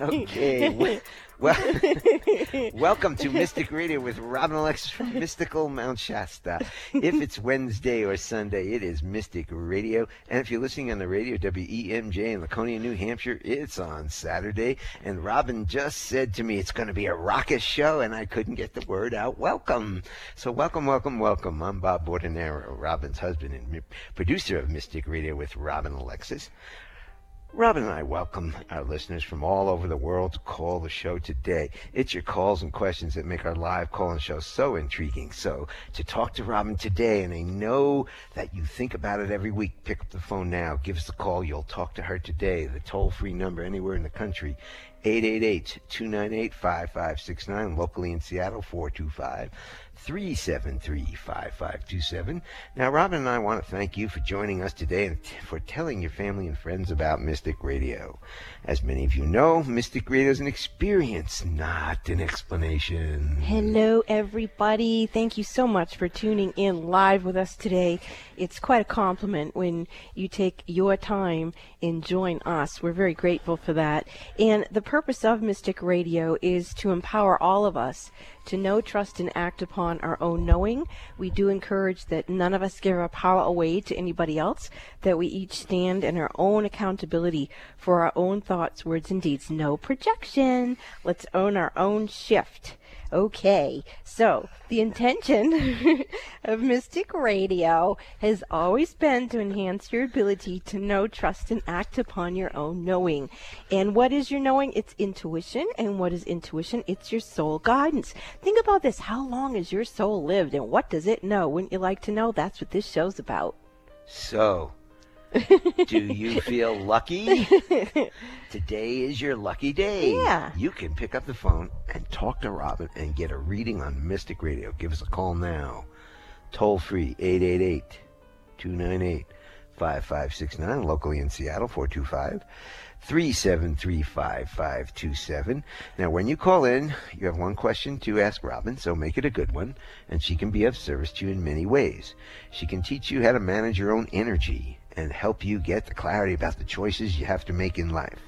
okay. Well, welcome to Mystic Radio with Robin Alexis from Mystical Mount Shasta. If it's Wednesday or Sunday, it is Mystic Radio. And if you're listening on the radio, WEMJ in Laconia, New Hampshire, it's on Saturday. And Robin just said to me, it's going to be a raucous show, and I couldn't get the word out. Welcome. So, welcome, welcome, welcome. I'm Bob Bordenero, Robin's husband and producer of Mystic Radio with Robin Alexis. Robin and I welcome our listeners from all over the world to call the show today. It's your calls and questions that make our live call-in show so intriguing. So to talk to Robin today, and I know that you think about it every week, pick up the phone now. Give us a call. You'll talk to her today. The toll-free number anywhere in the country, 888-298-5569, locally in Seattle, 425 373 5527. Now, Robin and I want to thank you for joining us today and for telling your family and friends about Mystic Radio. As many of you know, Mystic Radio is an experience, not an explanation. Hello, everybody. Thank you so much for tuning in live with us today. It's quite a compliment when you take your time and join us. We're very grateful for that. And the purpose of Mystic Radio is to empower all of us to know, trust, and act upon our own knowing. We do encourage that none of us give our power away to anybody else, that we each stand in our own accountability for our own thoughts, words, and deeds. No projection. Let's own our own shift. Okay, so the intention of Mystic Radio has always been to enhance your ability to know, trust, and act upon your own knowing. And what is your knowing? It's intuition. And what is intuition? It's your soul guidance. Think about this. How long has your soul lived and what does it know? Wouldn't you like to know? That's what this show's about. So, do you feel lucky? Today is your lucky day. Yeah. You can pick up the phone and talk to Robin and get a reading on Mystic Radio. Give us a call now. Toll free 888 298 5569, locally in Seattle 425 373 5527. Now, when you call in, you have one question to ask Robin, so make it a good one, and she can be of service to you in many ways. She can teach you how to manage your own energy and help you get the clarity about the choices you have to make in life.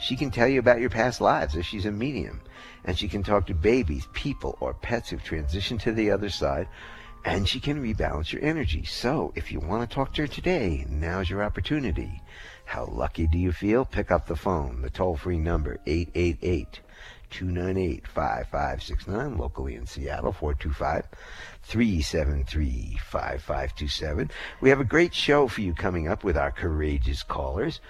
She can tell you about your past lives if she's a medium, and she can talk to babies, people, or pets who've transitioned to the other side, and she can rebalance your energy. So, if you want to talk to her today, now's your opportunity. How lucky do you feel? Pick up the phone, the toll free number 888 298 5569, locally in Seattle 425 373 5527. We have a great show for you coming up with our courageous callers.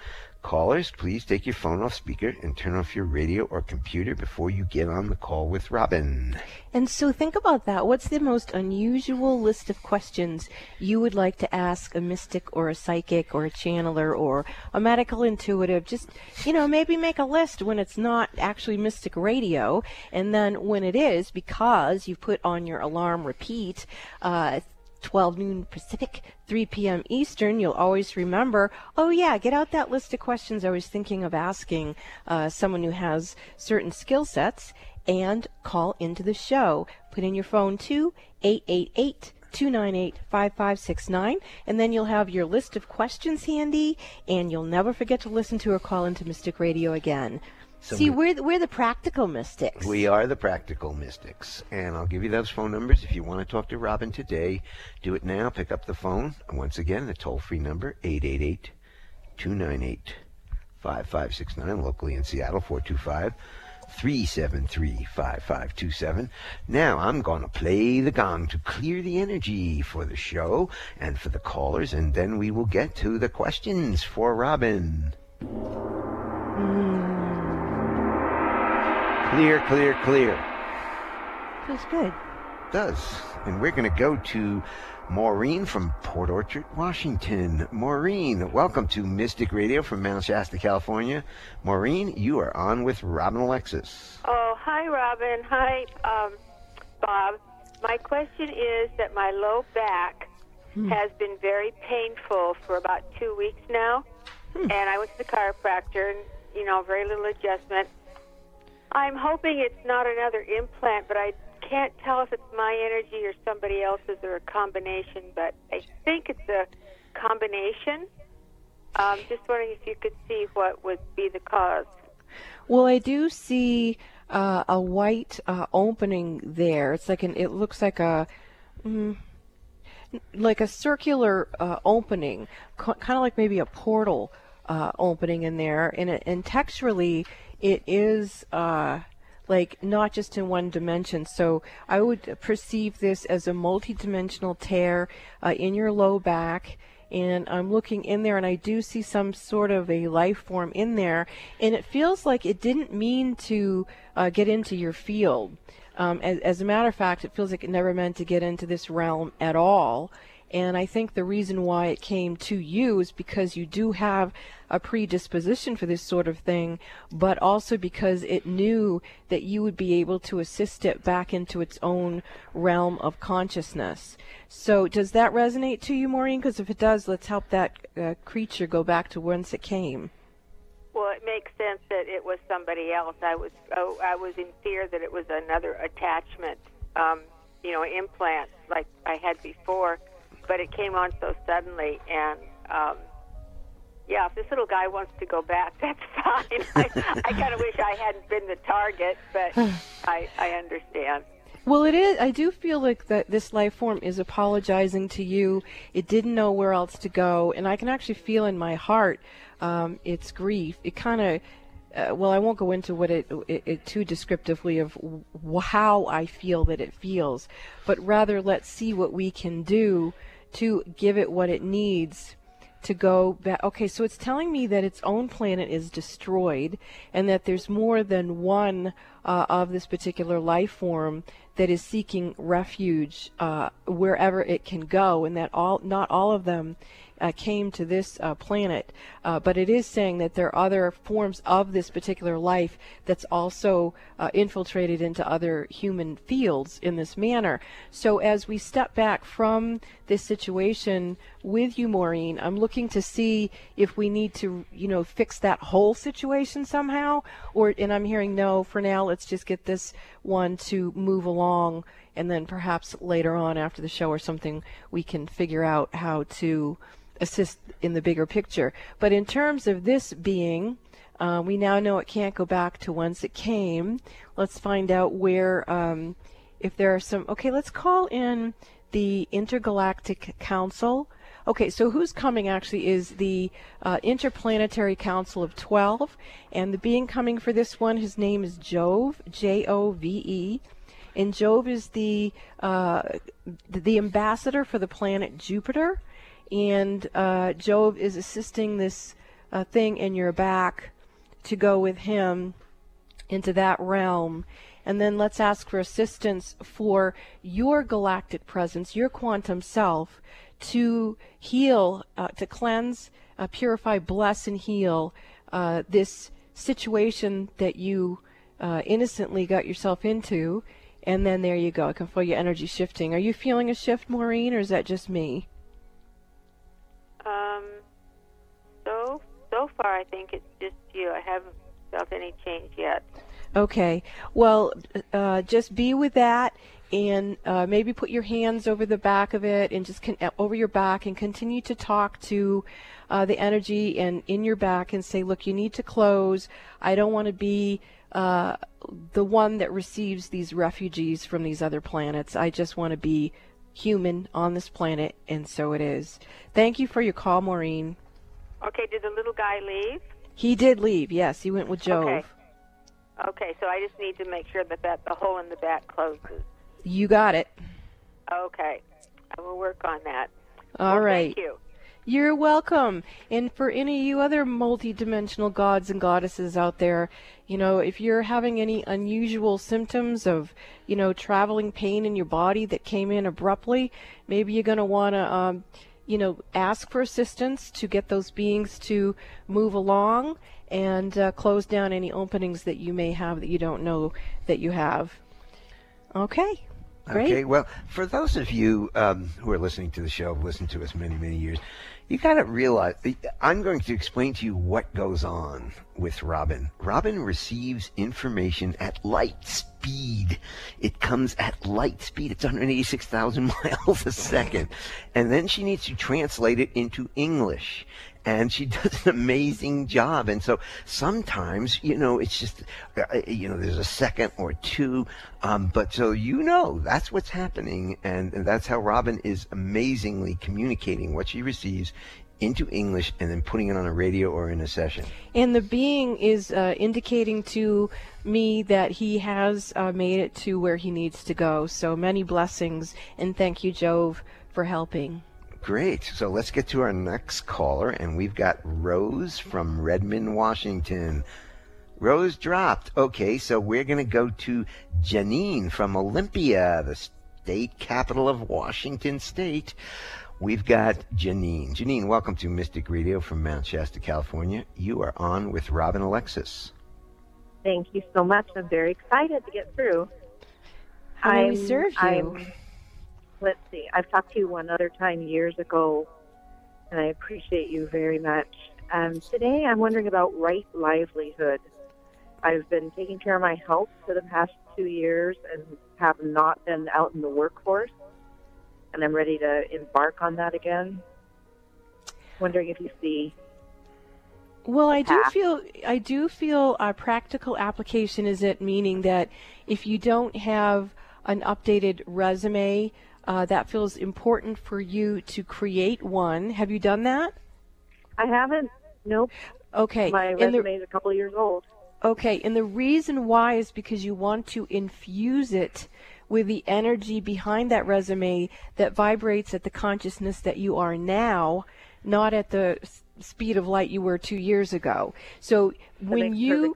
Callers, please take your phone off speaker and turn off your radio or computer before you get on the call with Robin. And so think about that. What's the most unusual list of questions you would like to ask a mystic or a psychic or a channeler or a medical intuitive? Just, you know, maybe make a list when it's not actually mystic radio. And then when it is, because you put on your alarm repeat, uh, 12 noon Pacific, 3 p.m. Eastern, you'll always remember, oh, yeah, get out that list of questions I was thinking of asking uh, someone who has certain skill sets and call into the show. Put in your phone to 888 298 5569, and then you'll have your list of questions handy, and you'll never forget to listen to or call into Mystic Radio again. So See, we- we're, the- we're the practical mystics. We are the Practical Mystics, and I'll give you those phone numbers if you want to talk to Robin today. Do it now. Pick up the phone. Once again, the toll-free number 888-298-5569, locally in Seattle 425 373 5527. Now I'm going to play the gong to clear the energy for the show and for the callers, and then we will get to the questions for Robin. Hmm. Clear, clear, clear. Feels good. does. And we're going to go to Maureen from Port Orchard, Washington. Maureen, welcome to Mystic Radio from Mount Shasta, California. Maureen, you are on with Robin Alexis. Oh, hi, Robin. Hi, um, Bob. My question is that my low back has been very painful for about two weeks now, and I went to the chiropractor, and you know, very little adjustment. I'm hoping it's not another implant, but I can't tell if it's my energy or somebody else's or a combination. But I think it's a combination. Um, just wondering if you could see what would be the cause. Well, I do see uh, a white uh, opening there. It's like an. It looks like a. Mm, like a circular uh, opening, kind of like maybe a portal uh, opening in there, and, and texturally it is uh, like not just in one dimension. So I would perceive this as a multi-dimensional tear uh, in your low back. And I'm looking in there, and I do see some sort of a life form in there, and it feels like it didn't mean to uh, get into your field. Um, as, as, a matter of fact, it feels like it never meant to get into this realm at all. And I think the reason why it came to you is because you do have a predisposition for this sort of thing, but also because it knew that you would be able to assist it back into its own realm of consciousness. So, does that resonate to you, Maureen? Because if it does, let's help that uh, creature go back to whence it came. Well, it makes sense that it was somebody else. I was oh, I was in fear that it was another attachment, um, you know, implant like I had before but it came on so suddenly, and um, yeah, if this little guy wants to go back, that's fine. I, I kind of wish I hadn't been the target, but I, I understand. Well, it is. I do feel like that this life form is apologizing to you. It didn't know where else to go, and I can actually feel in my heart um, its grief. It kind of uh, well, I won't go into what it, it, it, too descriptively of w- how I feel that it feels, but rather let's see what we can do to give it what it needs to go back. Okay, so it's telling me that its own planet is destroyed and that there's more than one uh, of this particular life form that is seeking refuge uh, wherever it can go, and that all not all of them uh, came to this uh, planet, uh, but it is saying that there are other forms of this particular life that's also uh, infiltrated into other human fields in this manner. So as we step back from this situation with you, Maureen, I'm looking to see if we need to, you know, fix that whole situation somehow, or and I'm hearing no. For now, let's just get this one to move along and then perhaps later on after the show or something we can figure out how to assist in the bigger picture. But in terms of this being, uh, we now know it can't go back to whence it came. Let's find out where, um, if there are some. Okay, let's call in the Intergalactic Council. Okay, so who's coming actually is the uh, Interplanetary Council of 12, and the being coming for this one, his name is Jove, J O V E. And Jove is the uh, the ambassador for the planet Jupiter and uh, Jove is assisting this uh, thing in your back to go with him into that realm. And then let's ask for assistance for your galactic presence, your quantum self, to heal, uh, to cleanse, uh, purify, bless, and heal uh, this situation that you uh, innocently got yourself into. And then there you go. I can feel your energy shifting. Are you feeling a shift, Maureen, or is that just me? Um, so so far, I think it's just you. I haven't felt any change yet. Okay. Well, uh, just be with that, and uh, maybe put your hands over the back of it, and just con- uh, over your back, and continue to talk to uh, the energy and in your back, and say, "Look, you need to close. I don't want to be." Uh, the one that receives these refugees from these other planets. I just want to be human on this planet, and so it is. Thank you for your call, Maureen. Okay, did the little guy leave? He did leave, yes. He went with Jove. Okay. Okay, so I just need to make sure that, that the hole in the back closes. You got it. Okay. I will work on that. All well, right. Thank you. You're welcome. And for any of you other multi-dimensional gods and goddesses out there, you know, if you're having any unusual symptoms of, you know, traveling pain in your body that came in abruptly, maybe you're going to want to, um, you know, ask for assistance to get those beings to move along and uh, close down any openings that you may have that you don't know that you have. Okay. Great. Okay, well, for those of you um, who are listening to the show, have listened to us many, many years, you got to realize I'm going to explain to you what goes on with Robin. Robin receives information at light speed. It comes at light speed. It's 186,000 miles a second. And then she needs to translate it into English. And she does an amazing job. And so sometimes, you know, it's just, uh, you know, there's a second or two, um, but so you know that's what's happening, and, and that's how Robin is amazingly communicating what she receives into English and then putting it on a radio or in a session. And the being is uh, indicating to me that he has uh, made it to where he needs to go. So many blessings, and thank you, Jove, for helping. Great. So let's get to our next caller, and we've got Rose from Redmond, Washington. Rose dropped. Okay, so we're going to go to Janine from Olympia, the state capital of Washington State. We've got Janine. Janine, welcome to Mystic Radio from Mount Shasta, California. You are on with Robin Alexis. Thank you so much. I'm very excited to get through. How may we serve you? I'm, let's see. I've talked to you one other time years ago, and I appreciate you very much. Um, today, I'm wondering about right livelihood. I've been taking care of my health for the past two years and have not been out in the workforce and I'm ready to embark on that again. Wondering if you see. Well, I do feel I do feel a practical application is it meaning that if you don't have an updated resume, uh, that feels important for you to create one. Have you done that? I haven't. Nope. Okay. My resume is a couple of years old. Okay, and the reason why is because you want to infuse it with the energy behind that resume that vibrates at the consciousness that you are now, not at the speed of light you were two years ago. So when you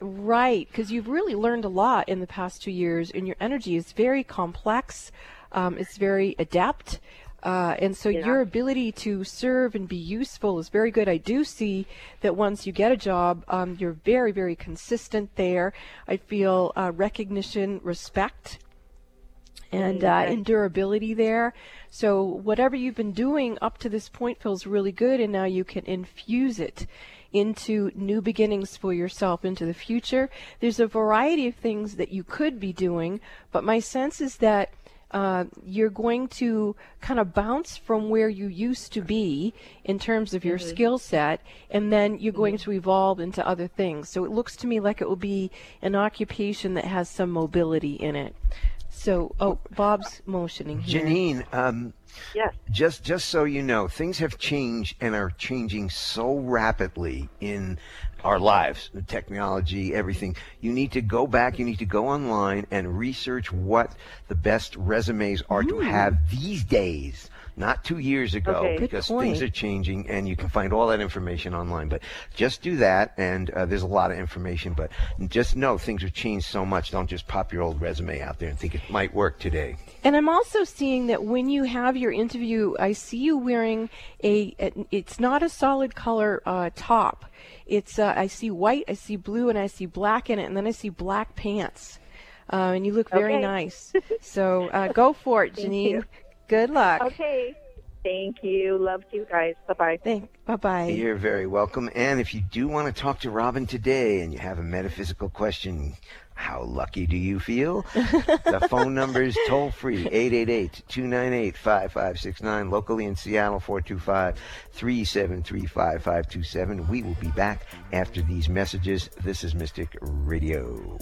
right, because you've really learned a lot in the past two years, and your energy is very complex. Um, it's very adept. Uh, and so yeah. your ability to serve and be useful is very good. I do see that once you get a job, um, you're very, very consistent there. I feel uh, recognition, respect and uh, endurability there. So whatever you've been doing up to this point feels really good, and now you can infuse it into new beginnings for yourself into the future. There's a variety of things that you could be doing, but my sense is that uh, you're going to kind of bounce from where you used to be in terms of your mm-hmm. skill set, and then you're going mm-hmm. to evolve into other things. So it looks to me like it will be an occupation that has some mobility in it. So, oh, Bob's motioning here. Janine, um, yes. Just, just so you know, things have changed and are changing so rapidly in our lives, the technology, everything. You need to go back. You need to go online and research what the best resumes are Ooh. to have these days not two years ago, okay. because things are changing, and you can find all that information online. But just do that, and uh, there's a lot of information. But just know things have changed so much. Don't just pop your old resume out there and think it might work today. And I'm also seeing that when you have your interview, I see you wearing a. It's not a solid color uh, top. It's uh, I see white, I see blue, and I see black in it, and then I see black pants. Uh, and you look very okay. nice. so uh, go for it, Janine. Good luck. Okay. Thank you. Love you guys. Bye bye. Thank. Bye bye. You're very welcome. And if you do want to talk to Robin today and you have a metaphysical question, how lucky do you feel? the phone number is toll free 888 298 5569. Locally in Seattle 425 373 5527. We will be back after these messages. This is Mystic Radio.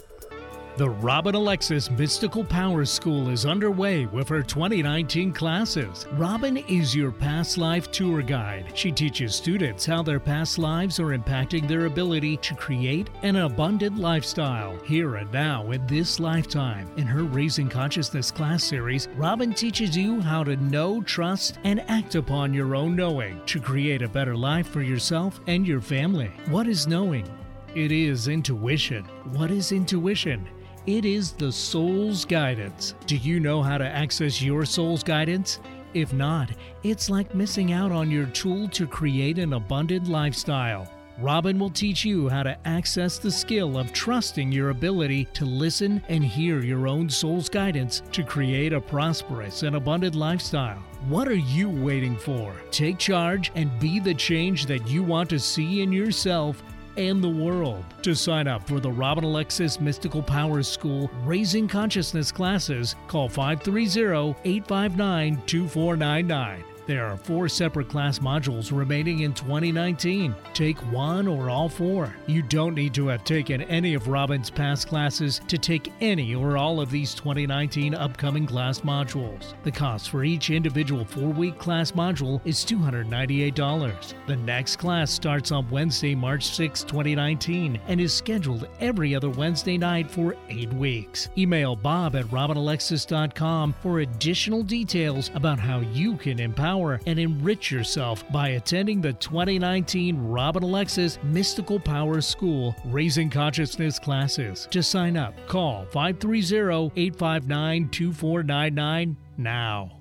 The Robin Alexis Mystical Powers School is underway with her 2019 classes. Robin is your past life tour guide. She teaches students how their past lives are impacting their ability to create an abundant lifestyle here and now in this lifetime. In her Raising Consciousness class series, Robin teaches you how to know, trust, and act upon your own knowing to create a better life for yourself and your family. What is knowing? It is intuition. What is intuition? It is the soul's guidance. Do you know how to access your soul's guidance? If not, it's like missing out on your tool to create an abundant lifestyle. Robin will teach you how to access the skill of trusting your ability to listen and hear your own soul's guidance to create a prosperous and abundant lifestyle. What are you waiting for? Take charge and be the change that you want to see in yourself and the world. To sign up for the Robin Alexis Mystical Powers School Raising Consciousness classes, call 530 859 2499. There are four separate class modules remaining in 2019. Take one or all four. You don't need to have taken any of Robin's past classes to take any or all of these 2019 upcoming class modules. The cost for each individual four week class module is $298. The next class starts on Wednesday, March 6, 2019, and is scheduled every other Wednesday night for eight weeks. Email bob at robinalexis.com for additional details about how you can empower and enrich yourself by attending the 2019 Robin Alexis Mystical Power School Raising Consciousness classes. To sign up, call 530 859 2499 now.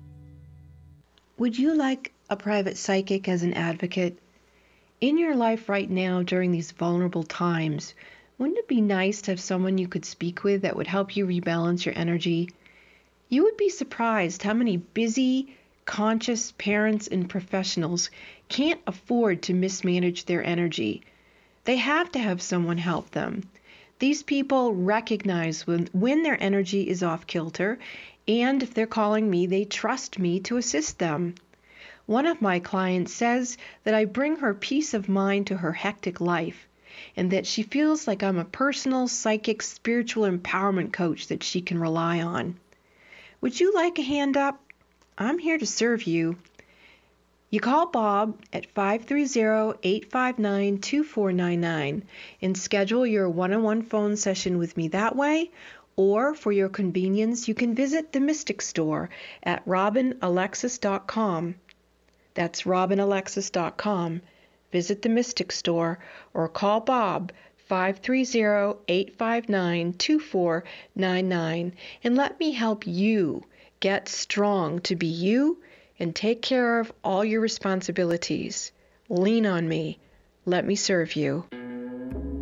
Would you like a private psychic as an advocate? In your life right now during these vulnerable times, wouldn't it be nice to have someone you could speak with that would help you rebalance your energy? You would be surprised how many busy, conscious parents and professionals can't afford to mismanage their energy. They have to have someone help them. These people recognize when, when their energy is off kilter, and if they're calling me, they trust me to assist them. One of my clients says that I bring her peace of mind to her hectic life, and that she feels like I'm a personal, psychic, spiritual empowerment coach that she can rely on. Would you like a hand up? I'm here to serve you. You call Bob at 530 859 2499 and schedule your one on one phone session with me that way. Or, for your convenience, you can visit the Mystic Store at robinalexis.com. That's robinalexis.com. Visit the Mystic Store or call Bob 530-859-2499 and let me help you get strong to be you and take care of all your responsibilities. Lean on me. Let me serve you.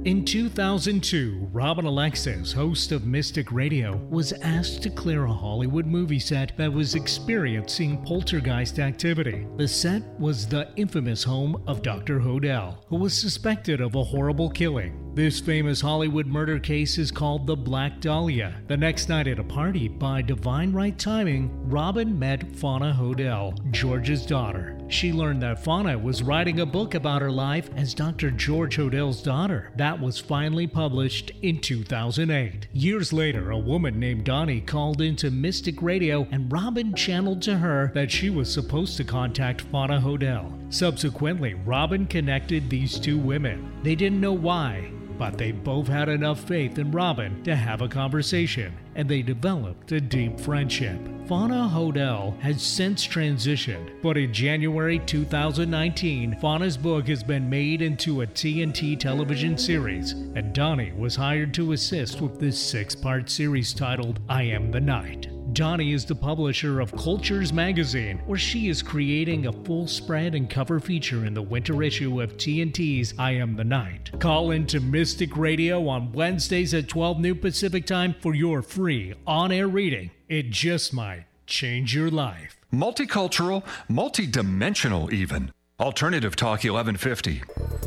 In 2002, Robin Alexis, host of Mystic Radio, was asked to clear a Hollywood movie set that was experiencing poltergeist activity. The set was the infamous home of Dr. Hodel, who was suspected of a horrible killing. This famous Hollywood murder case is called the Black Dahlia. The next night at a party, by divine right timing, Robin met Fauna Hodel, George's daughter. She learned that Fauna was writing a book about her life as Dr. George Hodel's daughter. That was finally published in 2008. Years later, a woman named Donnie called into Mystic Radio and Robin channeled to her that she was supposed to contact Fauna Hodel. Subsequently, Robin connected these two women. They didn't know why, but they both had enough faith in Robin to have a conversation, and they developed a deep friendship. Fauna Hodel has since transitioned, but in January 2019, Fauna's book has been made into a TNT television series, and Donnie was hired to assist with this six part series titled I Am the Night. Donnie is the publisher of Cultures magazine, where she is creating a full spread and cover feature in the winter issue of TNT's I Am the Night. Call into Mystic Radio on Wednesdays at 12 noon Pacific time for your free on air reading. It just might change your life. Multicultural, multidimensional, even. Alternative Talk 1150.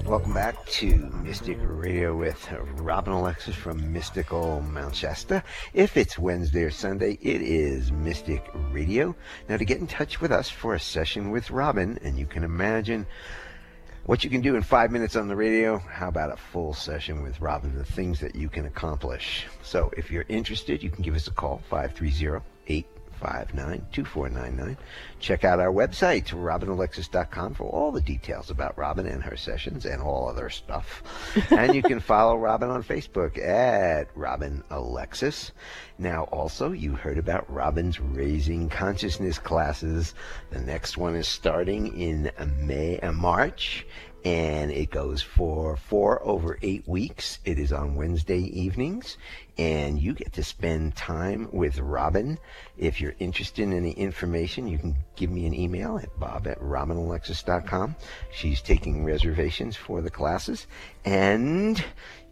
Welcome back to Mystic Radio with Robin Alexis from Mystical Mount Shasta. If it's Wednesday or Sunday, it is Mystic Radio. Now, to get in touch with us for a session with Robin, and you can imagine what you can do in five minutes on the radio, how about a full session with Robin, the things that you can accomplish. So, if you're interested, you can give us a call, 530 859-2499. Check out our website, robinalexis.com, for all the details about Robin and her sessions and all other stuff. and you can follow Robin on Facebook at Robin Alexis. Now, also, you heard about Robin's Raising Consciousness classes. The next one is starting in May, uh, March, and it goes for four over eight weeks. It is on Wednesday evenings, and you get to spend time with Robin. If you're interested in any information, you can give me an email at bob at robinalexis.com. She's taking reservations for the classes, and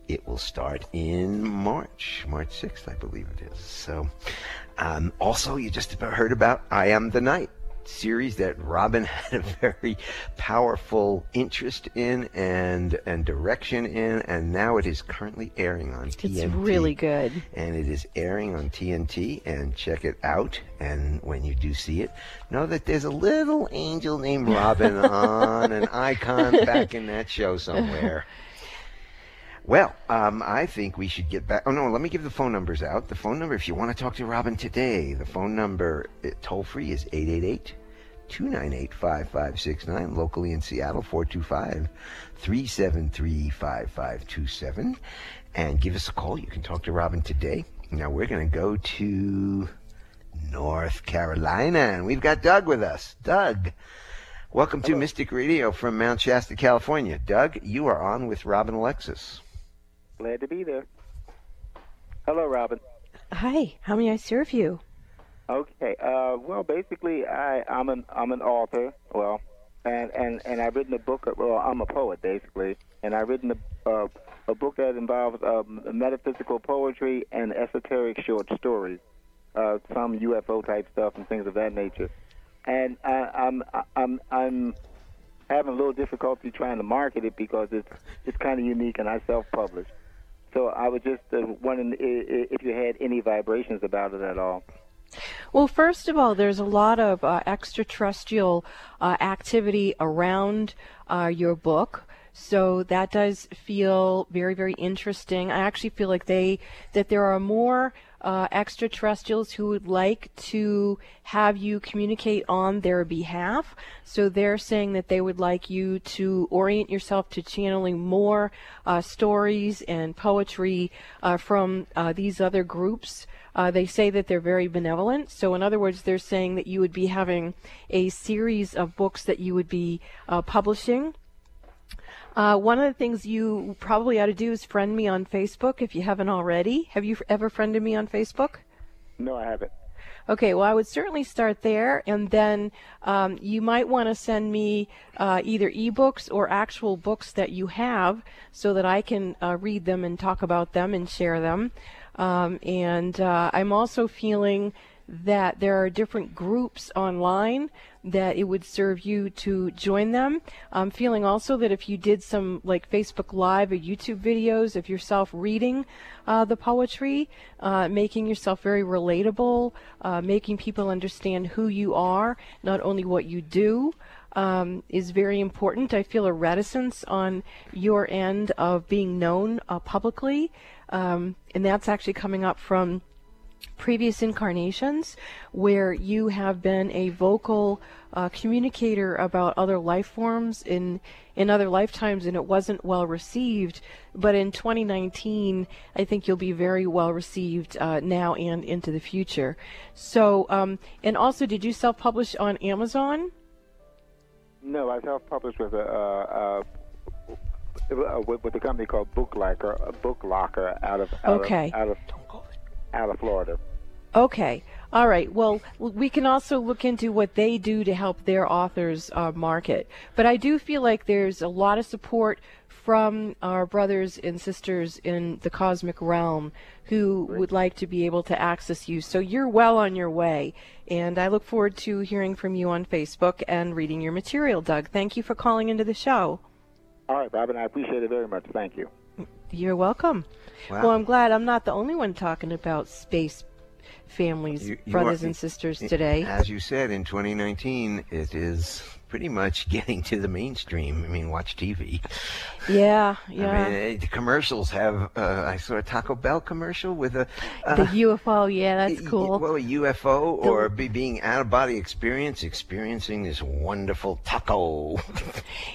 it will start in March, March 6th, I believe it is. So, um, also, you just about heard about I Am the Night. Series that Robin had a very powerful interest in and and direction in, and now it is currently airing on TNT. It's really good. And it is airing on TNT, and check it out. And when you do see it, know that there's a little angel named Robin on an icon back in that show somewhere. Well, um, I think we should get back. Oh no, let me give the phone numbers out. The phone number, if you want to talk to Robin today, the phone number uh, toll free is 888 298 5569. Locally in Seattle, 425 373 5527. And give us a call. You can talk to Robin today. Now we're going to go to North Carolina, and we've got Doug with us. Doug. Welcome to Mystic Radio from Mount Shasta, California. Doug, you are on with Robin Alexis. Glad to be there. Hello, Robin. Hi, how may I serve you? Okay. Uh, well, basically, I I'm an I'm an author. Well, and and and I've written a book. Well, I'm a poet basically, and I've written a uh, a book that involves um, metaphysical poetry and esoteric short stories, uh, some UFO type stuff and things of that nature. And I, I'm I'm I'm having a little difficulty trying to market it because it's it's kind of unique, and I self-publish. So I was just uh, wondering if you had any vibrations about it at all. Well, first of all, there's a lot of uh, extraterrestrial uh, activity around uh, your book. So that does feel very, very interesting. I actually feel like they that there are more uh, extraterrestrials who would like to have you communicate on their behalf. So they're saying that they would like you to orient yourself to channeling more uh, stories and poetry uh, from uh, these other groups. Uh, they say that they're very benevolent. So, in other words, they're saying that you would be having a series of books that you would be uh, publishing. Uh, one of the things you probably ought to do is friend me on Facebook if you haven't already. Have you ever friended me on Facebook? No, I haven't. Okay, well, I would certainly start there, and then um, you might want to send me uh, either ebooks or actual books that you have so that I can uh, read them and talk about them and share them. Um, and uh, I'm also feeling that there are different groups online that it would serve you to join them. I'm feeling also that if you did some like Facebook Live or YouTube videos of yourself reading uh, the poetry, uh, making yourself very relatable, uh, making people understand who you are, not only what you do. Um, is very important. I feel a reticence on your end of being known uh, publicly, um, and that's actually coming up from previous incarnations where you have been a vocal uh, communicator about other life forms in in other lifetimes and it wasn't well received. But in 2019 i think you'll be very well received uh, now and into the future. So um, and also did you self-publish on amazon? No i self-published with a uh, uh, with, with a company called Booklocker, a Booklocker out of out okay. of, out of out of Florida. Okay. All right. Well, we can also look into what they do to help their authors uh, market. But I do feel like there's a lot of support from our brothers and sisters in the cosmic realm who would like to be able to access you. So you're well on your way. And I look forward to hearing from you on Facebook and reading your material, Doug. Thank you for calling into the show. All right, Robin. I appreciate it very much. Thank you. You're welcome. Wow. Well, I'm glad I'm not the only one talking about space families, You- you brothers are- and sisters today. As you said, in 2019, it is pretty much getting to the mainstream. I mean, watch TV. Yeah, yeah. I mean, eh, the commercials have. Uh, I saw a Taco Bell commercial with a. Uh, the UFO, yeah, that's cool. Well, a UFO or be being out of body experience, experiencing this wonderful taco.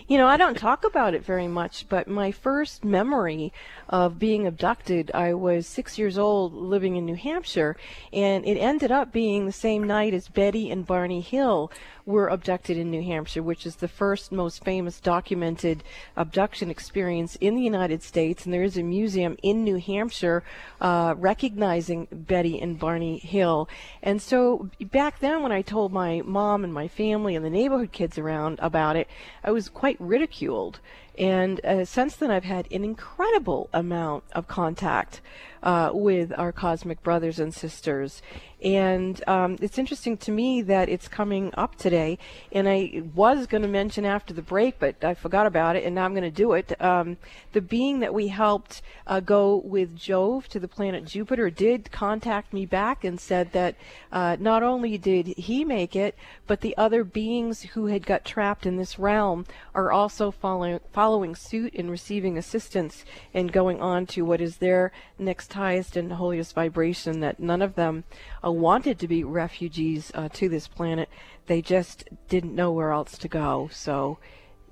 You know, I don't talk about it very much, but my first memory of being abducted, I was six years old living in New Hampshire, and it ended up being the same night as Betty and Barney Hill were abducted in New Hampshire, which is the first most famous documented abduction experience in the United States. And there is a museum in New Hampshire uh, recognizing Betty and Barney Hill. And so back then, when I told my mom and my family and the neighborhood kids around about it, I was quite ridiculed. And uh, since then, I've had an incredible amount of contact uh, with our cosmic brothers and sisters. And um, it's interesting to me that it's coming up today. And I was going to mention after the break, but I forgot about it, and now I'm going to do it. Um, the being that we helped uh, go with Jove to the planet Jupiter did contact me back and said that uh, not only did he make it, but the other beings who had got trapped in this realm are also following following suit and receiving assistance and going on to what is their next highest and holiest vibration. That none of them uh, wanted to be refugees uh, to this planet. They just didn't know where else to go. So,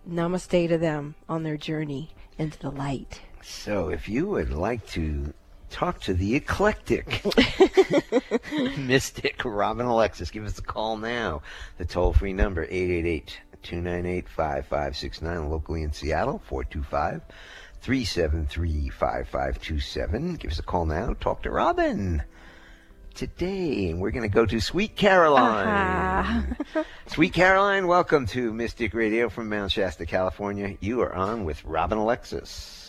namaste to them on their journey into the light. So, if you would like to talk to the eclectic mystic Robin Alexis, give us a call now. The toll free number 888 298 5569, locally in Seattle, 425 373 5527. Give us a call now. Talk to Robin today. And we're going to go to Sweet Caroline. Uh-huh. Sweet Caroline, welcome to Mystic Radio from Mount Shasta, California. You are on with Robin Alexis.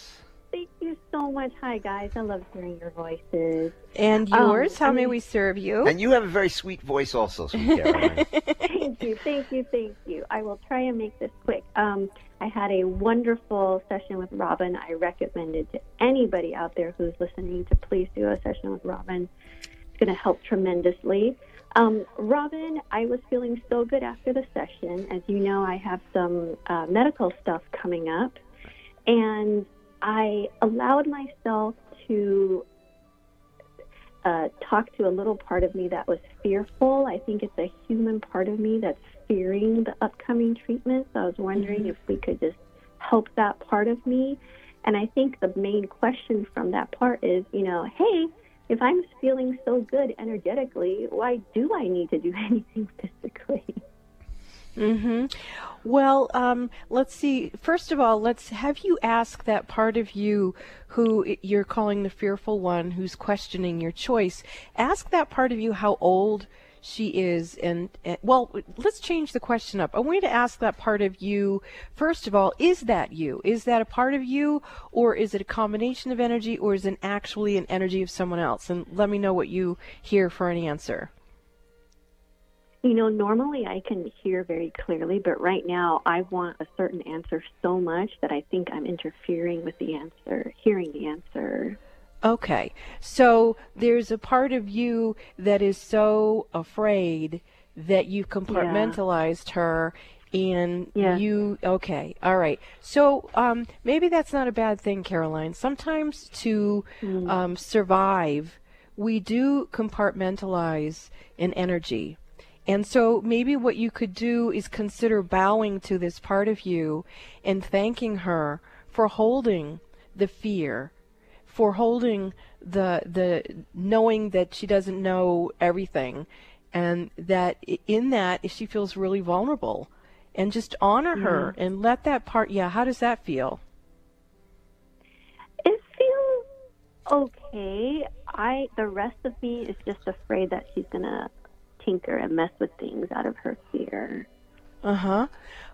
Thank you so much. Hi, guys. I love hearing your voices. And Um, yours, how I may we serve you? And you have a very sweet voice also, Sweet Caroline. thank you, thank you, thank you. I will try and make this quick. Um, I had a wonderful session with Robin. I recommend it to anybody out there who's listening to please do a session with Robin. It's going to help tremendously. Um, Robin, I was feeling so good after the session. As you know, I have some uh, medical stuff coming up, and I allowed myself to uh, talk to a little part of me that was fearful. I think it's a human part of me that's fearing the upcoming treatment. So I was wondering if we could just help that part of me. And I think the main question from that part is, you know, hey, if I'm feeling so good energetically, why do I need to do anything physically? Mm-hmm. Well, um, let's see. First of all, let's have you ask that part of you who you're calling the fearful one, who's questioning your choice. Ask that part of you how old she is, and, well, let's change the question up. I want you to ask that part of you. First of all, is that you? Is that a part of you, or is it a combination of energy, or is it actually an energy of someone else? And let me know what you hear for an answer. You know, normally I can hear very clearly, but right now I want a certain answer so much that I think I'm interfering with the answer, hearing the answer. Okay. So there's a part of you that is so afraid that you've compartmentalized her and Yeah. you okay all right. So um, maybe that's not a bad thing caroline. Sometimes to um, survive we do compartmentalize an energy. And so maybe what you could do is consider bowing to this part of you and thanking her for holding the fear, for holding the the knowing that she doesn't know everything and that in that she feels really vulnerable and just honor mm-hmm. her and let that part yeah, how does that feel? It feels okay. I the rest of me is just afraid that she's gonna tinker and mess with things out of her fear. Uh huh.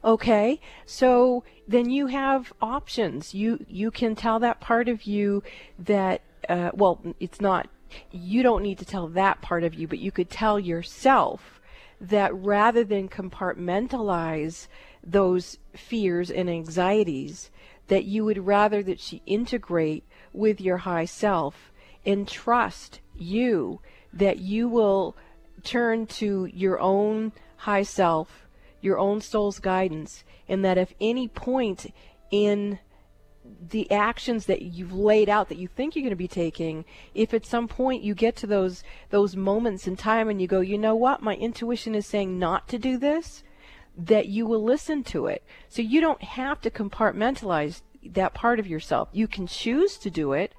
Okay. So then you have options. You you can tell that part of you that uh, well, it's not. You don't need to tell that part of you, but you could tell yourself that rather than compartmentalize those fears and anxieties, that you would rather that she integrate with your high self and trust you that you will turn to your own high self, your own soul's guidance, and that if any point in the actions that you've laid out that you think you're going to be taking if at some point you get to those those moments in time and you go you know what? My intuition is saying not to do this that you will listen to it. So you don't have to compartmentalize that part of yourself. You can choose to do it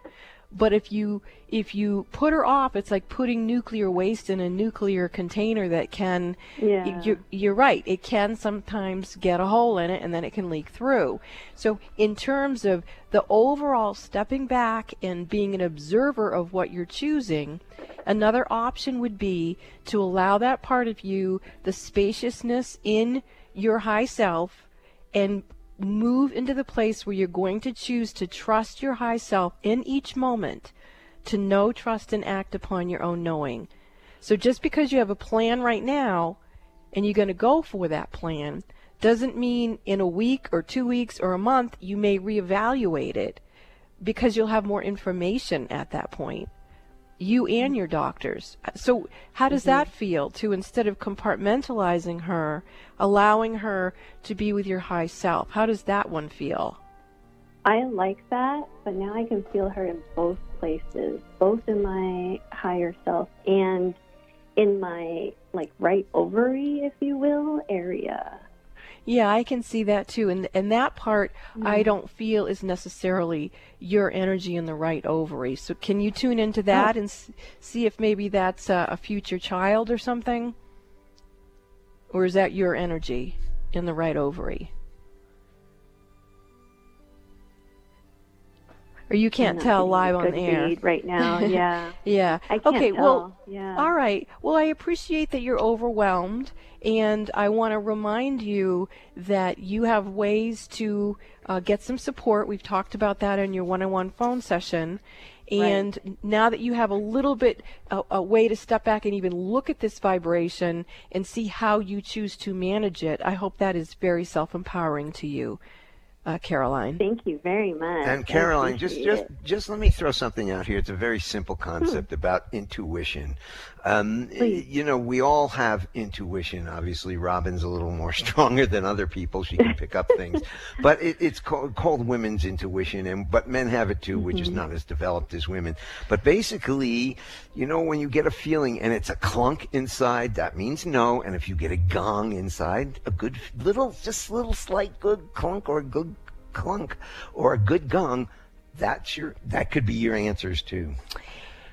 but if you if you put her off it's like putting nuclear waste in a nuclear container that can Yeah. you're, you're right it can sometimes get a hole in it and then it can leak through so in terms of the overall stepping back and being an observer of what you're choosing another option would be to allow that part of you the spaciousness in your high self and move into the place where you're going to choose to trust your high self in each moment, to know, trust, and act upon your own knowing. So just because you have a plan right now and you're going to go for that plan doesn't mean in a week or two weeks or a month you may reevaluate it because you'll have more information at that point you and your doctors. So, how does mm-hmm. that feel to instead of compartmentalizing her, allowing her to be with your high self? How does that one feel? I like that, but now I can feel her in both places, both in my higher self and in my like right ovary, if you will, area. Yeah, I can see that too. And and that part mm. I don't feel is necessarily your energy in the right ovary. So can you tune into oh. that oh. and s- see if maybe that's a, a future child or something? Or is that your energy in the right ovary? or you can't tell live on air right now. Yeah. yeah. okay. Tell. Well. Yeah. All right. Well, I appreciate that you're overwhelmed, and I want to remind you that you have ways to uh, get some support. We've talked about that in your one-on-one phone session. And right. now that you have a little bit a, a way to step back and even look at this vibration and see how you choose to manage it, I hope that is very self-empowering to you uh, Caroline. Thank you very much. And Caroline, just just it. just let me throw something out here. It's a very simple concept hmm. about intuition. Um, you know, we all have intuition. Obviously, Robin's a little more stronger than other people. She can pick up things, but it, it's called, called, women's intuition, and but men have it too, mm-hmm. which is not as developed as women. But basically, you know, when you get a feeling and it's a clunk inside, that means no. And if you get a gong inside, a good little, just little slight good clunk or a good clunk or a good gong, that's your that could be your answers too.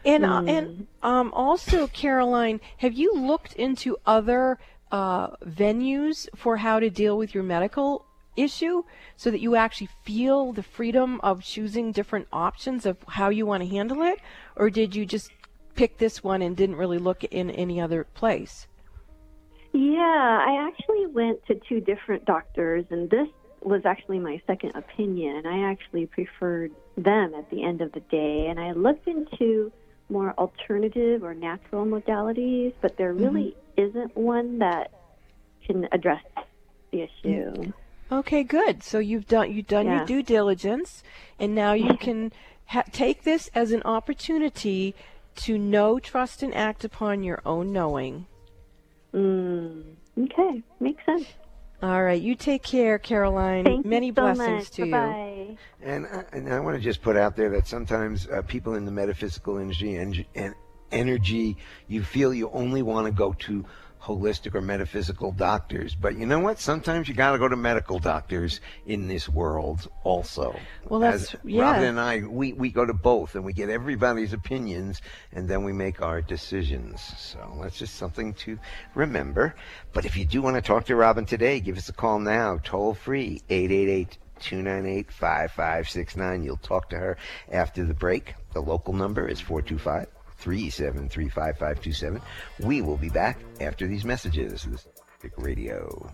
And mm. uh, and um, also, Caroline, have you looked into other uh, venues for how to deal with your medical issue, so that you actually feel the freedom of choosing different options of how you want to handle it, or did you just pick this one and didn't really look in any other place? Yeah, I actually went to two different doctors, and this was actually my second opinion, and I actually preferred them at the end of the day. And I looked into more alternative or natural modalities, but there really mm-hmm. isn't one that can address the issue. Okay, good. So you've done you've done yeah. your due diligence, and now you can ha- take this as an opportunity to know, trust, and act upon your own knowing. Mm, okay, makes sense. All right, you take care, Caroline. Thank Many you so blessings much. to Bye-bye. you. And I, and I want to just put out there that sometimes uh, people in the metaphysical energy and, and energy, you feel you only want to go to holistic or metaphysical doctors. But you know what? Sometimes you got to go to medical doctors in this world also. Well, that's As yeah. Robin and I, we, we go to both and we get everybody's opinions and then we make our decisions. So that's just something to remember. But if you do want to talk to Robin today, give us a call now, toll free, 888 298 5569. You'll talk to her after the break. The local number is 425 373 5527. We will be back after these messages. This is big Radio.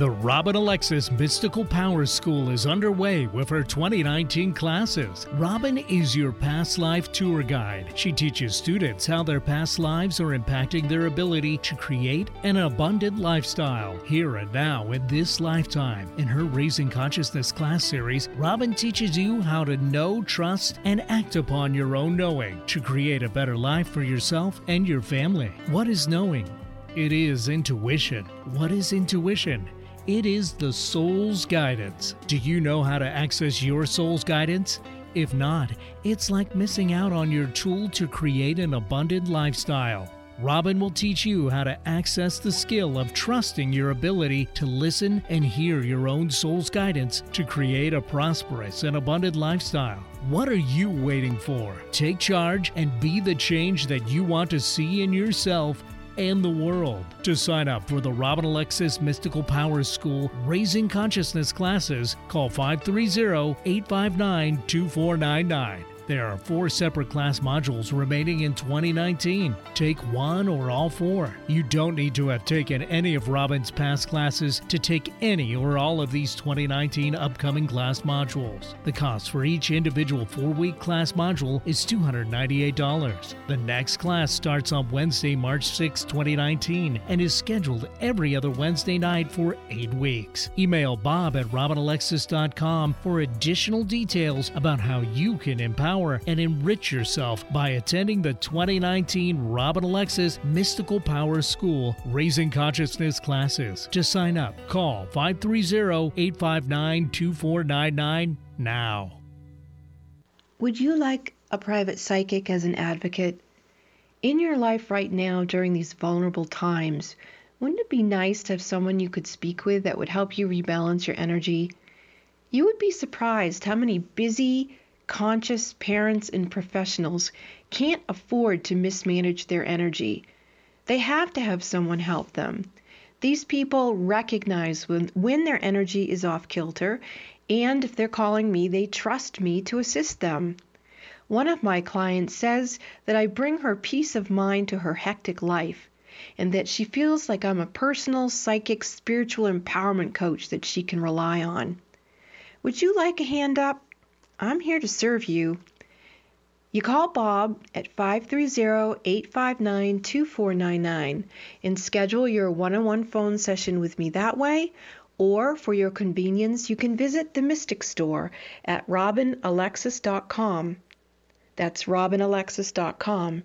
The Robin Alexis Mystical Power School is underway with her 2019 classes. Robin is your past life tour guide. She teaches students how their past lives are impacting their ability to create an abundant lifestyle here and now in this lifetime. In her Raising Consciousness class series, Robin teaches you how to know, trust, and act upon your own knowing to create a better life for yourself and your family. What is knowing? It is intuition. What is intuition? It is the soul's guidance. Do you know how to access your soul's guidance? If not, it's like missing out on your tool to create an abundant lifestyle. Robin will teach you how to access the skill of trusting your ability to listen and hear your own soul's guidance to create a prosperous and abundant lifestyle. What are you waiting for? Take charge and be the change that you want to see in yourself and the world. To sign up for the Robin Alexis Mystical Powers School Raising Consciousness classes, call 530 859 2499. There are four separate class modules remaining in 2019. Take one or all four. You don't need to have taken any of Robin's past classes to take any or all of these 2019 upcoming class modules. The cost for each individual four week class module is $298. The next class starts on Wednesday, March 6, 2019, and is scheduled every other Wednesday night for eight weeks. Email bob at robinalexis.com for additional details about how you can empower and enrich yourself by attending the 2019 Robin Alexis Mystical Power School Raising Consciousness classes. To sign up, call 530 859 2499 now. Would you like a private psychic as an advocate? In your life right now during these vulnerable times, wouldn't it be nice to have someone you could speak with that would help you rebalance your energy? You would be surprised how many busy, conscious parents and professionals can't afford to mismanage their energy. They have to have someone help them. These people recognize when, when their energy is off kilter, and if they're calling me, they trust me to assist them. One of my clients says that I bring her peace of mind to her hectic life and that she feels like I'm a personal, psychic, spiritual empowerment coach that she can rely on. Would you like a hand up? I'm here to serve you. You call Bob at 530-859-2499 and schedule your one-on-one phone session with me that way, or for your convenience, you can visit the Mystic Store at robinalexis.com. That's robinalexis.com.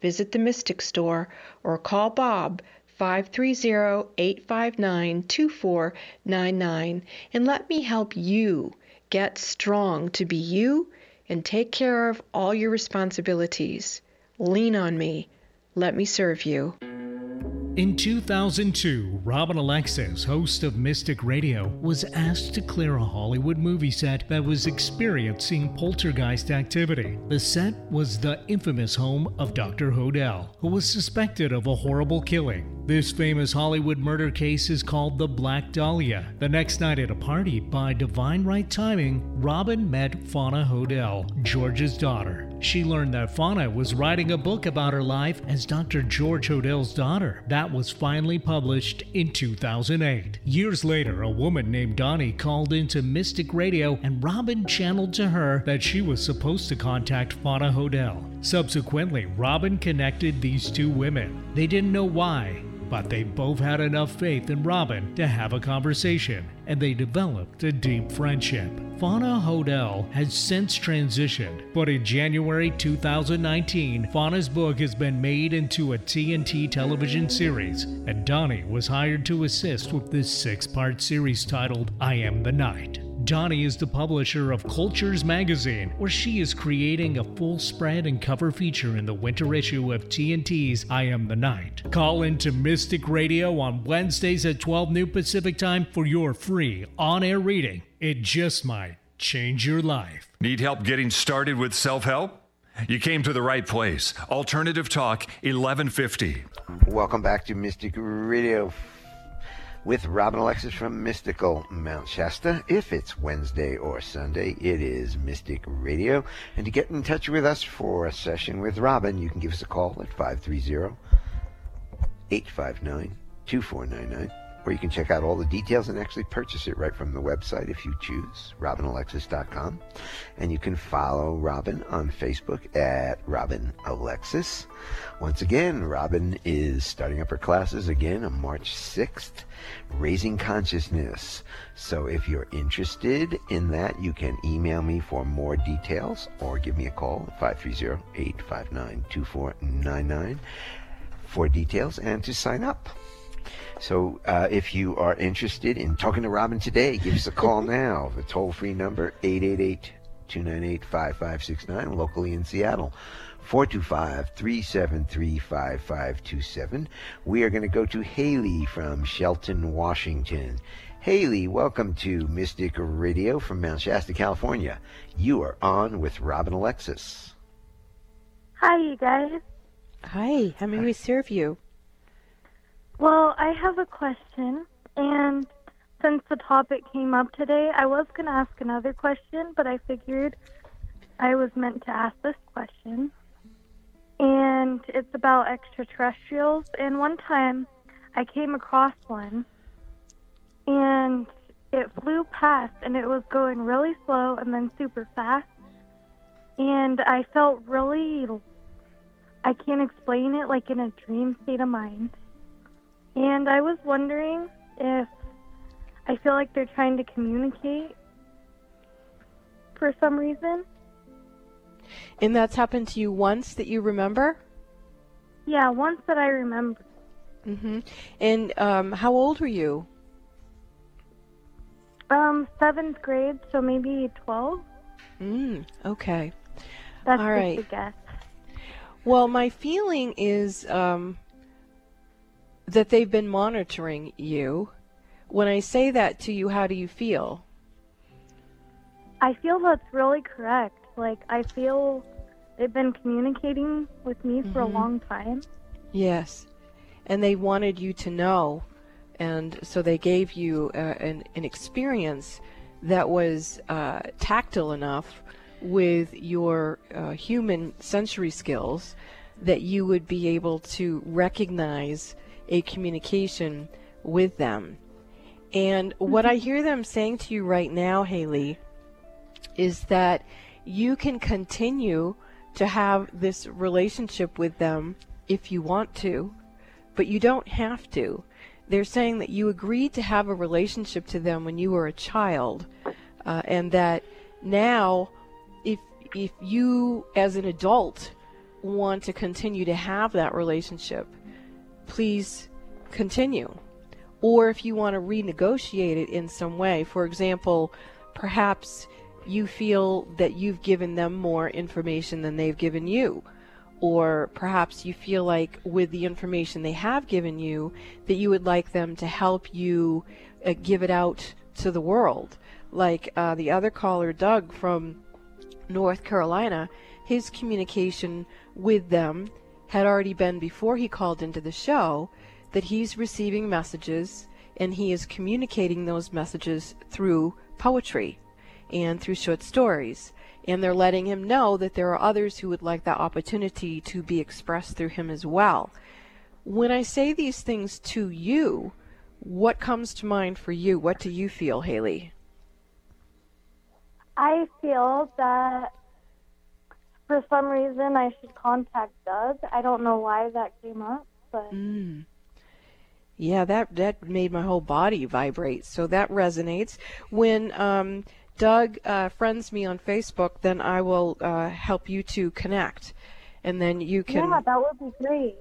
Visit the Mystic Store or call Bob 530-859-2499 and let me help you get strong to be you and take care of all your responsibilities. Lean on me. Let me serve you. In 2002, Robin Alexis, host of Mystic Radio, was asked to clear a Hollywood movie set that was experiencing poltergeist activity. The set was the infamous home of Dr. Hodel, who was suspected of a horrible killing. This famous Hollywood murder case is called the Black Dahlia. The next night at a party, by divine right timing, Robin met Fauna Hodel, George's daughter. She learned that Fauna was writing a book about her life as Dr. George Hodel's daughter. That was finally published in 2008. Years later, a woman named Donnie called into Mystic Radio and Robin channeled to her that she was supposed to contact Fauna Hodel. Subsequently, Robin connected these two women. They didn't know why, but they both had enough faith in Robin to have a conversation, and they developed a deep friendship. Fauna Hodel has since transitioned, but in January 2019, Fauna's book has been made into a TNT television series, and Donnie was hired to assist with this six part series titled I Am the Night. Donnie is the publisher of Cultures magazine, where she is creating a full spread and cover feature in the winter issue of TNT's I Am the Night. Call into Mystic Radio on Wednesdays at 12 noon Pacific Time for your free on air reading. It just might change your life. Need help getting started with self help? You came to the right place. Alternative Talk 1150. Welcome back to Mystic Radio with Robin Alexis from Mystical Mount Shasta. If it's Wednesday or Sunday, it is Mystic Radio. And to get in touch with us for a session with Robin, you can give us a call at 530 859 2499 or you can check out all the details and actually purchase it right from the website if you choose, robinalexis.com. And you can follow Robin on Facebook at Robin Alexis. Once again, Robin is starting up her classes again on March 6th, Raising Consciousness. So if you're interested in that, you can email me for more details or give me a call at 530-859-2499 for details and to sign up. So uh, if you are interested in talking to Robin today, give us a call now. The toll free number 888 298 5569 locally in Seattle. 425-373-5527. We are going to go to Haley from Shelton, Washington. Haley, welcome to Mystic Radio from Mount Shasta, California. You are on with Robin Alexis. Hi, you guys. Hi, how may we serve you? Well, I have a question, and since the topic came up today, I was going to ask another question, but I figured I was meant to ask this question. And it's about extraterrestrials. And one time I came across one and it flew past and it was going really slow and then super fast. And I felt really, I can't explain it, like in a dream state of mind. And I was wondering if I feel like they're trying to communicate for some reason. And that's happened to you once that you remember? Yeah, once that I remember. Mhm. And um how old were you? Um, seventh grade, so maybe 12. Mm, okay. That's All right. Well, my feeling is um, that they've been monitoring you. When I say that to you, how do you feel? I feel that's really correct. Like, I feel they've been communicating with me for a Mhm. long time. Yes. And they wanted you to know. And so they gave you uh, an, an experience that was uh, tactile enough with your uh, human sensory skills that you would be able to recognize a communication with them. And what I hear them saying to you right now, Haley, is that you can continue to have this relationship with them if you want to, but you don't have to. They're saying that you agreed to have a relationship to them when you were a child, uh, and that now, if if you as an adult want to continue to have that relationship, please continue. Or if you want to renegotiate it in some way, for example, perhaps you feel that you've given them more information than they've given you. Or perhaps you feel like with the information they have given you, that you would like them to help you uh, give it out to the world. Like uh, the other caller, Doug from North Carolina, his communication with them had already been before he called into the show that he's receiving messages and he is communicating those messages through poetry and through short stories. And they're letting him know that there are others who would like that opportunity to be expressed through him as well. When I say these things to you, what comes to mind for you? What do you feel, Haley? I feel that for some reason I should contact Doug. I don't know why that came up, but Mm. Yeah, that that made my whole body vibrate. So that resonates. When um, Doug uh, friends me on Facebook, then I will uh, help you to connect, and then you can. yeah, that would be great.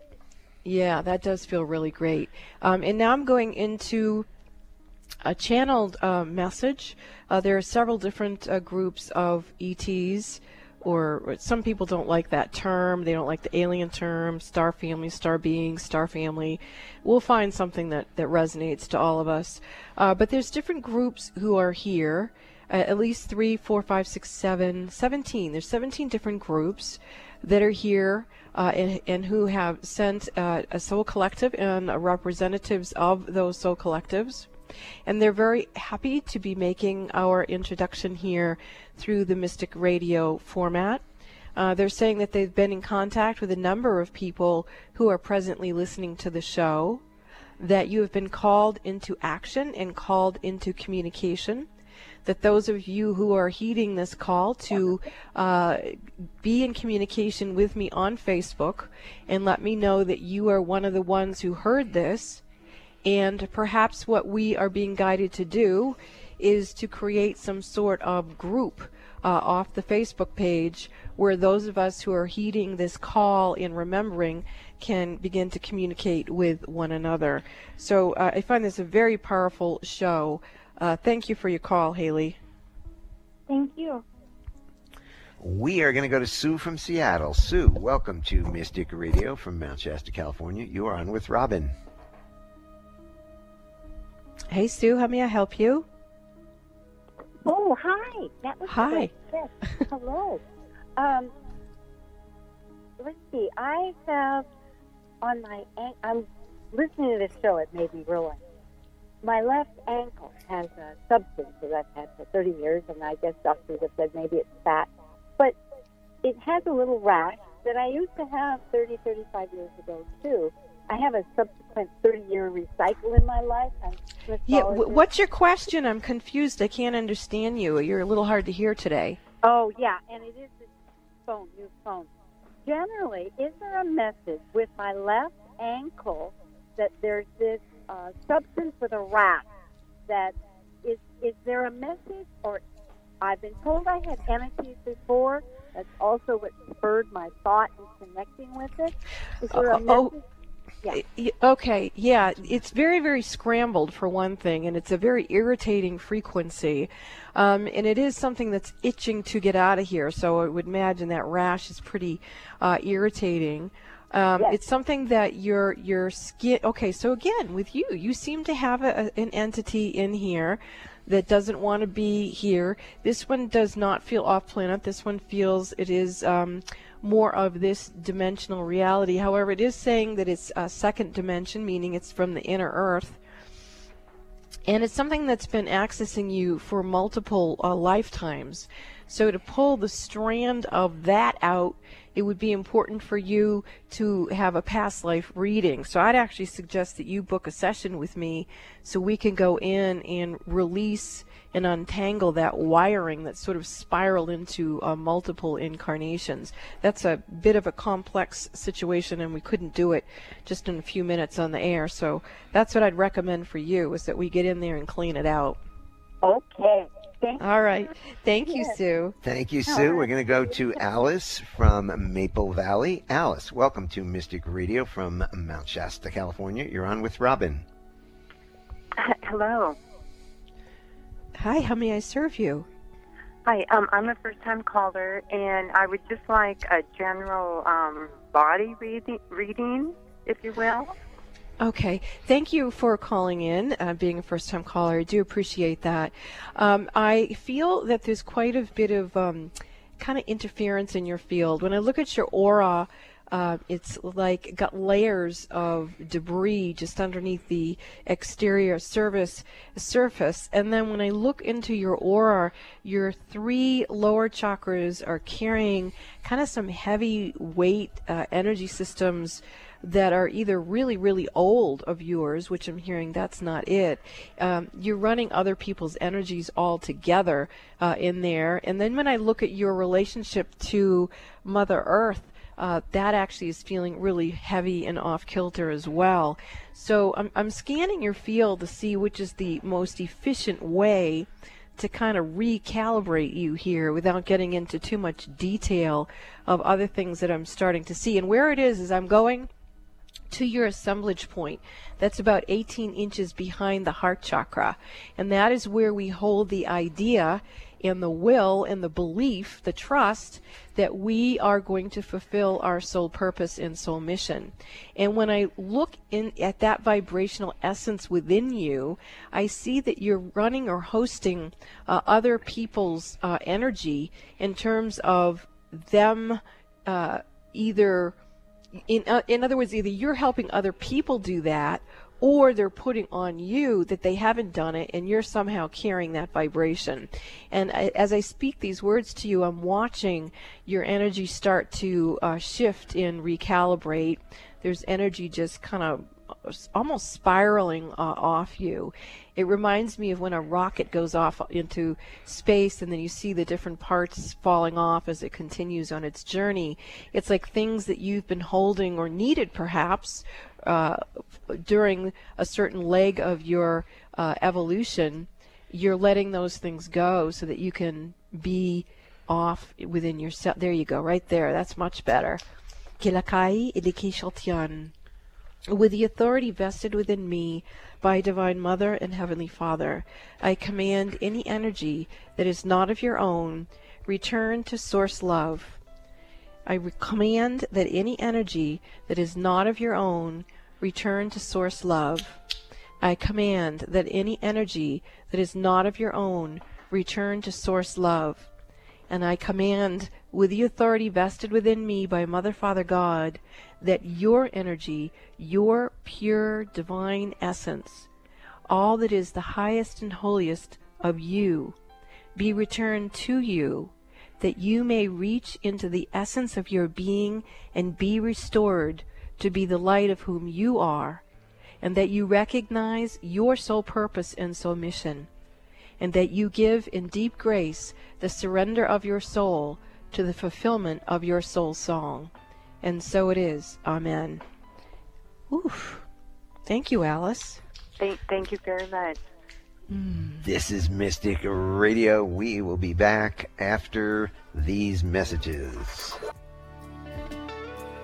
Yeah, that does feel really great. Um, and now I'm going into a channeled uh, message. Uh, there are several different uh, groups of ETs, or, or some people don't like that term. They don't like the alien term, star family, star being, star family. We'll find something that, that resonates to all of us. Uh, but there's different groups who are here. Uh, at least three, four, five, six, seven, 17. There's 17 different groups that are here uh, and, and who have sent uh, a soul collective and uh, representatives of those soul collectives. And they're very happy to be making our introduction here through the Mystic Radio format. Uh, they're saying that they've been in contact with a number of people who are presently listening to the show, that you have been called into action and called into communication that those of you who are heeding this call to uh, be in communication with me on Facebook and let me know that you are one of the ones who heard this. And perhaps what we are being guided to do is to create some sort of group uh, off the Facebook page where those of us who are heeding this call in remembering can begin to communicate with one another. So uh, I find this a very powerful show. Uh, thank you for your call, Haley. Thank you. We are going to go to Sue from Seattle. Sue, welcome to Mystic Radio from Mount Shasta, California. You are on with Robin. Hey, Sue, how may I help you? Oh, hi. That was Hi. Hello. Um, let's see. I have on my an- I'm listening to this show. It made me realize my left ankle has a substance that I've had for 30 years, and I guess doctors have said maybe it's fat. But it has a little rash that I used to have 30, 35 years ago too. I have a subsequent 30 year recycle in my life. I'm Yeah, w- what's your question? I'm confused. I can't understand you. You're a little hard to hear today. Oh, yeah, and it is this phone, new phone. Generally, is there a message with my left ankle that there's this uh, substance with a rash that is is there a message or I've been told I had entities before. That's also what spurred my thought in connecting with it. Is there a Uh, message? Yeah. Okay, yeah, it's very, very scrambled for one thing, and it's a very irritating frequency. Um, and it is something that's itching to get out of here, so I would imagine that rash is pretty uh, irritating. Um, Yes. It's something that your your skin. Okay, so again, with you, you seem to have a- an entity in here that doesn't want to be here. This one does not feel off planet. This one feels it is um, more of this dimensional reality. However, it is saying that it's a second dimension, meaning it's from the inner earth. And it's something that's been accessing you for multiple uh, lifetimes. So to pull the strand of that out, it would be important for you to have a past life reading. So I'd actually suggest that you book a session with me so we can go in and release and untangle that wiring that's sort of spiraled into uh, multiple incarnations. That's a bit of a complex situation, and we couldn't do it just in a few minutes on the air. So that's what I'd recommend for you is that we get in there and clean it out. Okay. Thank All right. Thank you, Sue. Thank you, Sue. We're going to go to Alice from Maple Valley. Alice, welcome to Mystic Radio from Mount Shasta, California. You're on with Robin. Hello. Hi, how may I serve you? Hi, um, I'm a first time caller, and I would just like a general um, body reading, reading, if you will. Okay. Thank you for calling in, uh, being a first time caller. I do appreciate that. Um, I feel that there's quite a bit of um, kind of interference in your field. When I look at your aura, uh, it's like got layers of debris just underneath the exterior surface surface and then when i look into your aura your three lower chakras are carrying kind of some heavy weight uh, energy systems that are either really, really old of yours, which I'm hearing that's not it. Um, you're running other people's energies all together uh, in there. And then when I look at your relationship to Mother Earth, uh, that actually is feeling really heavy and off kilter as well. So I'm, I'm scanning your field to see which is the most efficient way to kind of recalibrate you here without getting into too much detail of other things that I'm starting to see. And where it is, is I'm going to your assemblage point. That's about 18 inches behind the heart chakra. And that is where we hold the idea and the will and the belief, the trust that we are going to fulfill our soul purpose and soul mission. And when I look in at that vibrational essence within you, I see that you're running or hosting uh, other people's uh, energy in terms of them uh, either in uh, in other words, either you're helping other people do that, or they're putting on you that they haven't done it, and you're somehow carrying that vibration. And as I speak these words to you, I'm watching your energy start to uh, shift and recalibrate. There's energy just kind of almost spiraling uh, off you. It reminds me of when a rocket goes off into space and then you see the different parts falling off as it continues on its journey. It's like things that you've been holding or needed perhaps uh, during a certain leg of your uh, evolution. You're letting those things go so that you can be off within yourself. There you go, right there. That's much better. Kilakai with the authority vested within me by Divine Mother and Heavenly Father, I command any energy that is not of your own return to Source Love. I command that any energy that is not of your own return to Source Love. I command that any energy that is not of your own return to Source Love. And I command, with the authority vested within me by Mother, Father, God, that your energy, your pure divine essence, all that is the highest and holiest of you, be returned to you, that you may reach into the essence of your being and be restored to be the light of whom you are, and that you recognize your sole purpose and sole mission, and that you give in deep grace the surrender of your soul to the fulfillment of your soul song. And so it is. Amen. Oof. Thank you, Alice. Thank, thank you very much. This is Mystic Radio. We will be back after these messages.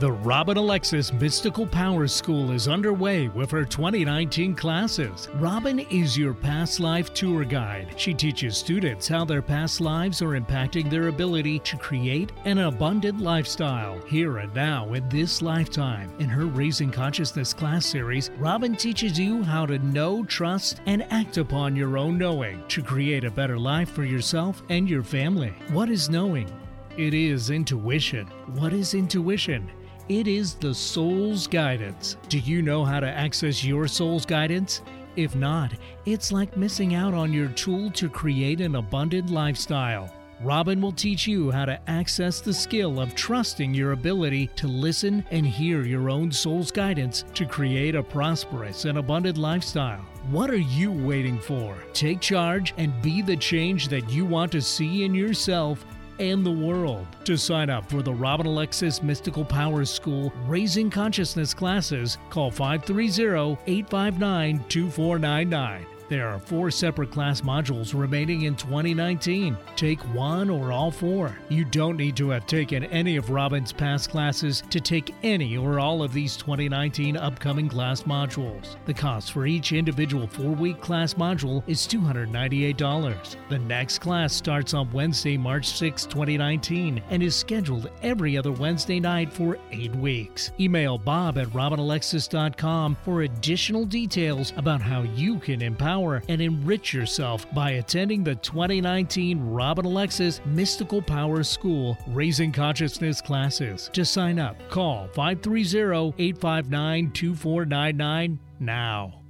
The Robin Alexis Mystical Power School is underway with her 2019 classes. Robin is your past life tour guide. She teaches students how their past lives are impacting their ability to create an abundant lifestyle here and now in this lifetime. In her Raising Consciousness class series, Robin teaches you how to know, trust, and act upon your own knowing to create a better life for yourself and your family. What is knowing? It is intuition. What is intuition? It is the soul's guidance. Do you know how to access your soul's guidance? If not, it's like missing out on your tool to create an abundant lifestyle. Robin will teach you how to access the skill of trusting your ability to listen and hear your own soul's guidance to create a prosperous and abundant lifestyle. What are you waiting for? Take charge and be the change that you want to see in yourself and the world. To sign up for the Robin Alexis Mystical Powers School Raising Consciousness classes, call 530 859 2499. There are four separate class modules remaining in 2019. Take one or all four. You don't need to have taken any of Robin's past classes to take any or all of these 2019 upcoming class modules. The cost for each individual four week class module is $298. The next class starts on Wednesday, March 6, 2019, and is scheduled every other Wednesday night for eight weeks. Email bob at robinalexis.com for additional details about how you can empower and enrich yourself by attending the 2019 Robin Alexis Mystical Power School Raising Consciousness classes. To sign up, call 530 859 2499 now.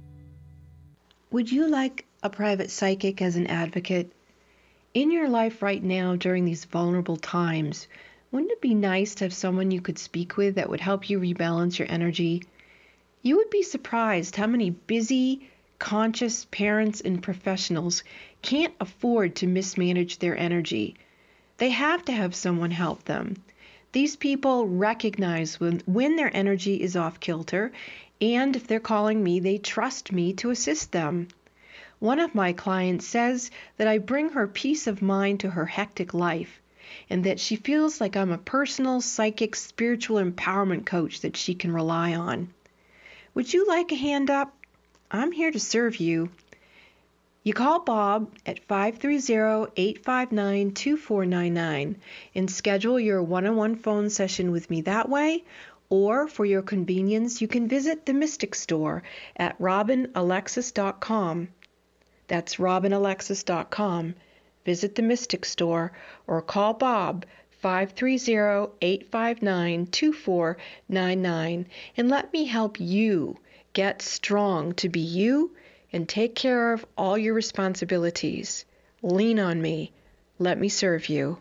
Would you like a private psychic as an advocate? In your life right now during these vulnerable times, wouldn't it be nice to have someone you could speak with that would help you rebalance your energy? You would be surprised how many busy, conscious parents and professionals can't afford to mismanage their energy. They have to have someone help them. These people recognize when, when their energy is off kilter, and if they're calling me, they trust me to assist them. One of my clients says that I bring her peace of mind to her hectic life, and that she feels like I'm a personal, psychic, spiritual empowerment coach that she can rely on. Would you like a hand up? I'm here to serve you. You call Bob at 530 859 2499 and schedule your one on one phone session with me that way. Or, for your convenience, you can visit the Mystic Store at robinalexis.com. That's robinalexis.com. Visit the Mystic Store or call Bob 530 859 2499 and let me help you get strong to be you and take care of all your responsibilities. Lean on me. Let me serve you.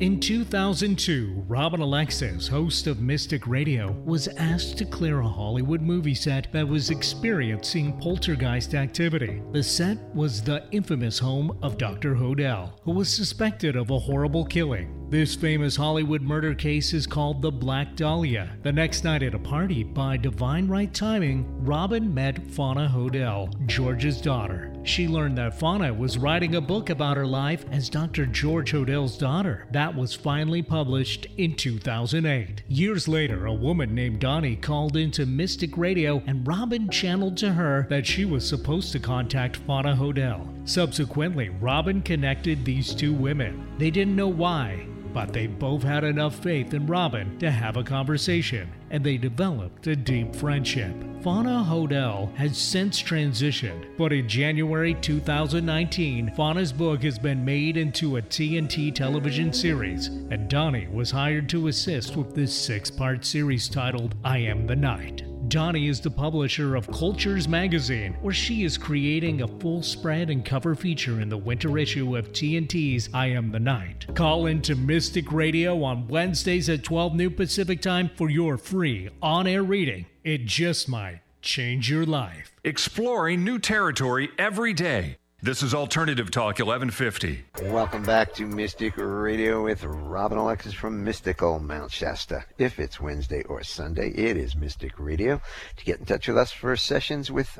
In 2002, Robin Alexis, host of Mystic Radio, was asked to clear a Hollywood movie set that was experiencing poltergeist activity. The set was the infamous home of Dr. Hodel, who was suspected of a horrible killing. This famous Hollywood murder case is called the Black Dahlia. The next night at a party, by divine right timing, Robin met Fauna Hodel, George's daughter. She learned that Fauna was writing a book about her life as Dr. George Hodel's daughter. That was finally published in 2008. Years later, a woman named Donnie called into Mystic Radio and Robin channeled to her that she was supposed to contact Fauna Hodel. Subsequently, Robin connected these two women. They didn't know why, but they both had enough faith in Robin to have a conversation, and they developed a deep friendship. Fauna Hodel has since transitioned, but in January 2019, Fauna's book has been made into a TNT television series, and Donnie was hired to assist with this six part series titled I Am the Night. Donnie is the publisher of Cultures Magazine, where she is creating a full spread and cover feature in the winter issue of TNT's I Am the Night. Call into Mystic Radio on Wednesdays at 12 noon Pacific Time for your free on air reading. It just might change your life. Exploring new territory every day. This is Alternative Talk 1150. Welcome back to Mystic Radio with Robin Alexis from Mystical Mount Shasta. If it's Wednesday or Sunday, it is Mystic Radio. To get in touch with us for sessions with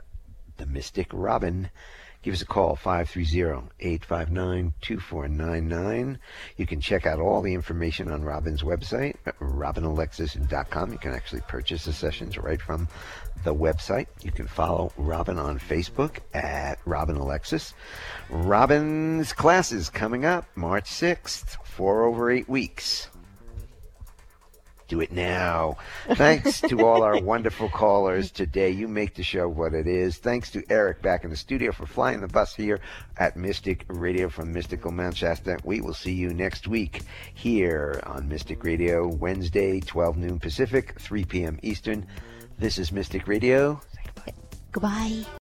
the Mystic Robin, give us a call 530-859-2499 you can check out all the information on robin's website robinalexis.com you can actually purchase the sessions right from the website you can follow robin on facebook at robin alexis robin's classes coming up march 6th four over eight weeks do it now. Thanks to all our wonderful callers today. You make the show what it is. Thanks to Eric back in the studio for flying the bus here at Mystic Radio from Mystical Shasta. We will see you next week here on Mystic Radio, Wednesday, 12 noon Pacific, 3 p.m. Eastern. This is Mystic Radio. Goodbye.